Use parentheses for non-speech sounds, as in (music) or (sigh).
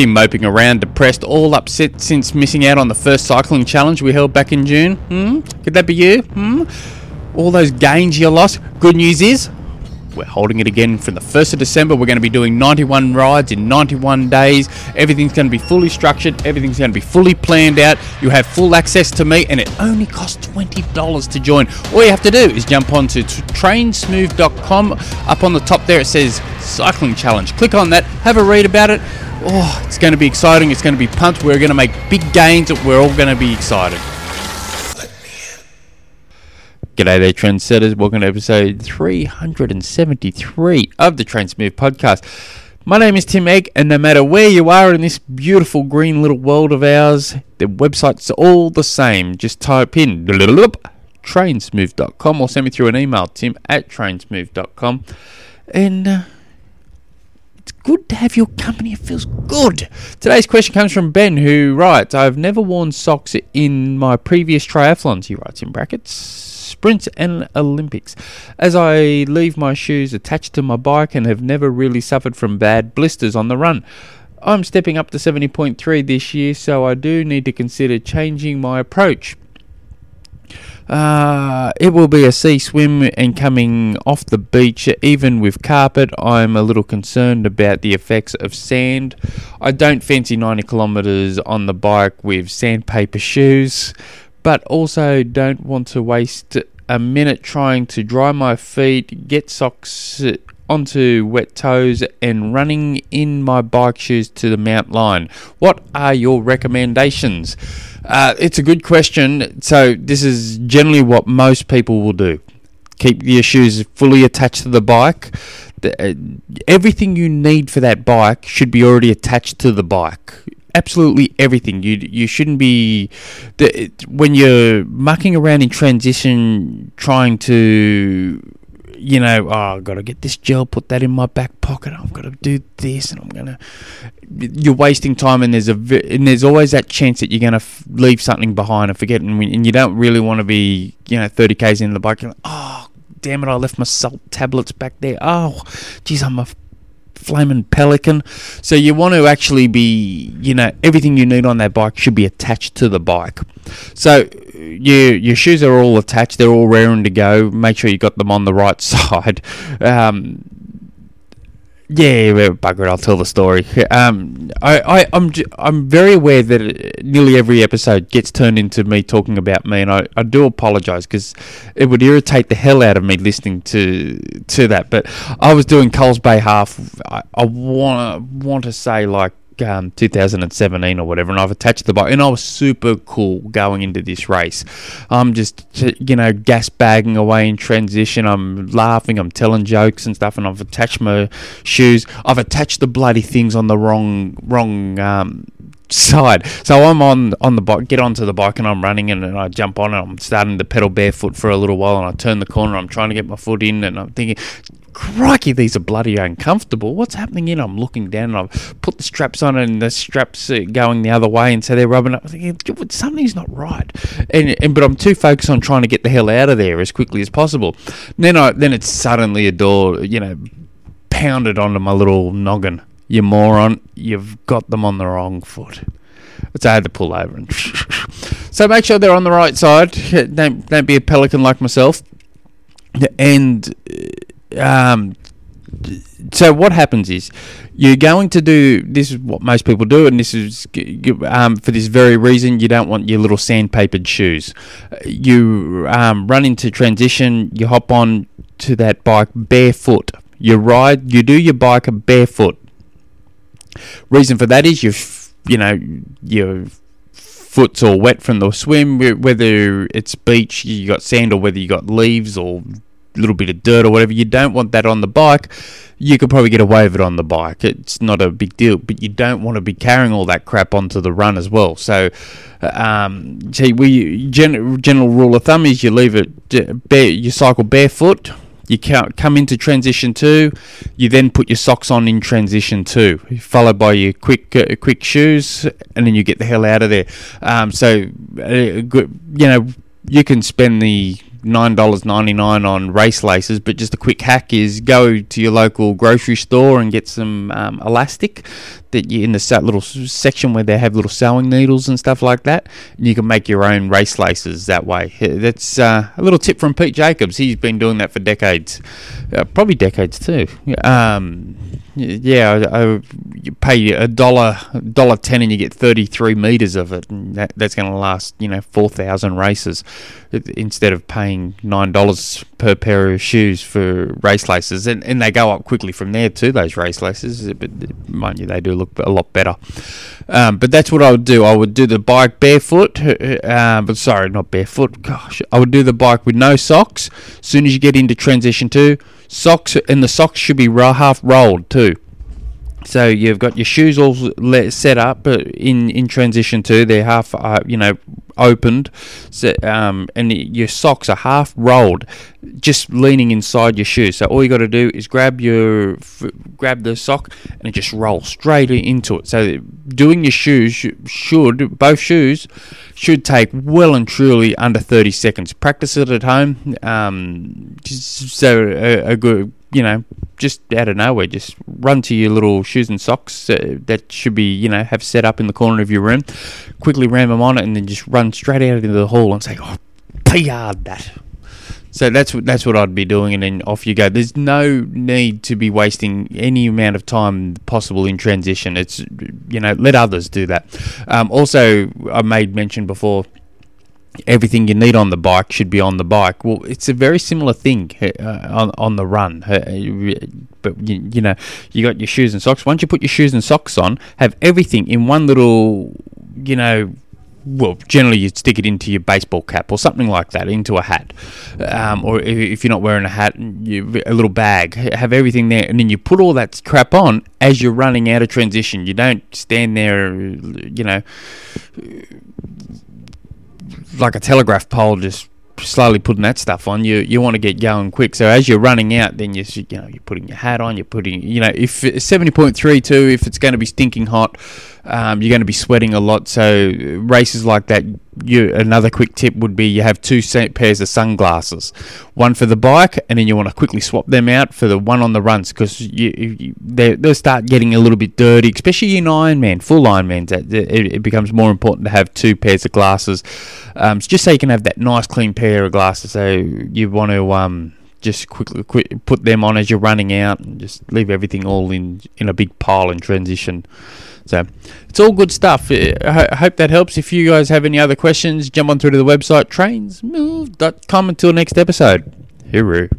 been moping around, depressed, all upset since missing out on the first cycling challenge we held back in June. Hmm? Could that be you? Hmm? All those gains you lost. Good news is, we're holding it again from the 1st of December. We're going to be doing 91 rides in 91 days. Everything's going to be fully structured, everything's going to be fully planned out. You have full access to me, and it only costs $20 to join. All you have to do is jump onto trainsmooth.com. Up on the top there, it says Cycling Challenge. Click on that, have a read about it. Oh, it's going to be exciting. It's going to be pumped. We're going to make big gains. We're all going to be excited. G'day there, trendsetters. Welcome to episode 373 of the Trainsmooth podcast. My name is Tim Egg, and no matter where you are in this beautiful green little world of ours, the website's all the same. Just type in trainsmooth.com or send me through an email, tim at trainsmooth.com. And uh, have your company. It feels good. Today's question comes from Ben, who writes I've never worn socks in my previous triathlons, he writes in brackets sprints and Olympics, as I leave my shoes attached to my bike and have never really suffered from bad blisters on the run. I'm stepping up to 70.3 this year, so I do need to consider changing my approach. Uh, it will be a sea swim and coming off the beach, even with carpet, I'm a little concerned about the effects of sand. I don't fancy 90 kilometres on the bike with sandpaper shoes but also don't want to waste a minute trying to dry my feet, get socks onto wet toes, and running in my bike shoes to the Mount Line. What are your recommendations? Uh, it's a good question. So, this is generally what most people will do keep your shoes fully attached to the bike. Uh, everything you need for that bike should be already attached to the bike absolutely everything. You you shouldn't be the, when you're mucking around in transition, trying to you know, oh, I've got to get this gel, put that in my back pocket. I've got to do this, and I'm gonna. You're wasting time, and there's a and there's always that chance that you're gonna f- leave something behind and forget, and, and you don't really want to be, you know, 30 k's in the bike. You're like, oh, damn it, I left my salt tablets back there. Oh, geez, I'm a flaming pelican. So you want to actually be, you know, everything you need on that bike should be attached to the bike. So your your shoes are all attached; they're all raring to go. Make sure you got them on the right (laughs) side. Um, yeah, bugger it. I'll tell the story. Um, I, I, I'm, I'm very aware that it, nearly every episode gets turned into me talking about me, and I, I do apologise because it would irritate the hell out of me listening to to that. But I was doing Coles Bay half. I, I want want to say like um, 2017 or whatever, and I've attached the bike, and I was super cool going into this race. I'm just, you know, gas bagging away in transition. I'm laughing, I'm telling jokes and stuff, and I've attached my shoes. I've attached the bloody things on the wrong, wrong. Um, side. So I'm on on the bike, get onto the bike, and I'm running, and, and, I jump on, and I'm starting to pedal barefoot for a little while, and I turn the corner, I'm trying to get my foot in, and I'm thinking, crikey, these are bloody uncomfortable. What's happening here? I'm looking down and I've put the straps on and the straps are going the other way and so they're rubbing up. I'm thinking, something's not right. And, and But I'm too focused on trying to get the hell out of there as quickly as possible. And then, I, then it's suddenly a door, you know, pounded onto my little noggin. You moron, you've got them on the wrong foot. So I had to pull over. And (laughs) so make sure they're on the right side. Don't, don't be a pelican like myself. And um, so what happens is you're going to do this is what most people do and this is um, for this very reason you don't want your little sandpapered shoes you um, run into transition you hop on to that bike barefoot you ride you do your bike barefoot reason for that is you you know your foot's all wet from the swim whether it's beach you got sand or whether you got leaves or little bit of dirt or whatever. You don't want that on the bike. You could probably get away with it on the bike. It's not a big deal, but you don't want to be carrying all that crap onto the run as well. So, um, see, we gen- general rule of thumb is you leave it bare, you cycle barefoot. You come into transition two, you then put your socks on in transition two, followed by your quick uh, quick shoes, and then you get the hell out of there. Um, so, uh, you know, you can spend the nine dollars ninety nine on race laces, but just a quick hack is go to your local grocery store and get some um, elastic that you in the little section where they have little sewing needles and stuff like that. You can make your own race laces that way. That's uh, a little tip from Pete Jacobs. He's been doing that for decades, uh, probably decades too. Um, yeah, I, I, you pay a dollar, dollar ten, and you get thirty three meters of it, and that, that's going to last you know four thousand races instead of paying nine dollars per pair of shoes for race laces, and, and they go up quickly from there too. Those race laces, but mind you, they do look a lot better. Um, but that's what I would do. I would do the bike barefoot, uh, but sorry, not barefoot. Gosh, I would do the bike with no socks. As soon as you get into transition two, socks, and the socks should be half rolled too. So you've got your shoes all set up in in transition two. They're half, uh, you know, opened, so, um, and your socks are half rolled, just leaning inside your shoe. So all you got to do is grab your grab the sock and just roll straight into it. So doing your shoes should both shoes should take well and truly under 30 seconds. Practice it at home. Um, so a, a good you know, just out of nowhere, just run to your little shoes and socks uh, that should be, you know, have set up in the corner of your room. Quickly ram them on it, and then just run straight out into the hall and say, "Oh, yard that." So that's what that's what I'd be doing, and then off you go. There's no need to be wasting any amount of time possible in transition. It's you know let others do that. Um, also, I made mention before everything you need on the bike should be on the bike. Well, it's a very similar thing uh, on on the run. Uh, but you, you, know, you got your shoes and socks. Once you put your shoes and socks on, have everything in one little, you know. Well, generally you'd stick it into your baseball cap or something like that, into a hat, um, or if you're not wearing a hat, you, a little bag. Have everything there, and then you put all that crap on as you're running out of transition. You don't stand there, you know like a telegraph pole just slowly putting that stuff on. You you want to get going quick. So as you're running out, then you you know you're putting your hat on. You're putting you know if seventy point three two if it's going to be stinking hot, um, you're going to be sweating a lot. So races like that, you another quick tip would be you have two pairs of sunglasses, one for the bike, and then you want to quickly swap them out for the one on the runs because you, you they they'll start getting a little bit dirty, especially in Ironman, full Ironmans. It, it becomes more important to have two pairs of glasses, um, just so you can have that nice clean pair of glasses. So you want to um just quickly quick, put them on as you're running out and just leave everything all in in a big pile in transition. So it's all good stuff. I hope that helps. If you guys have any other questions, jump on through to the website trainsmooth.com until next episode. Hooroo.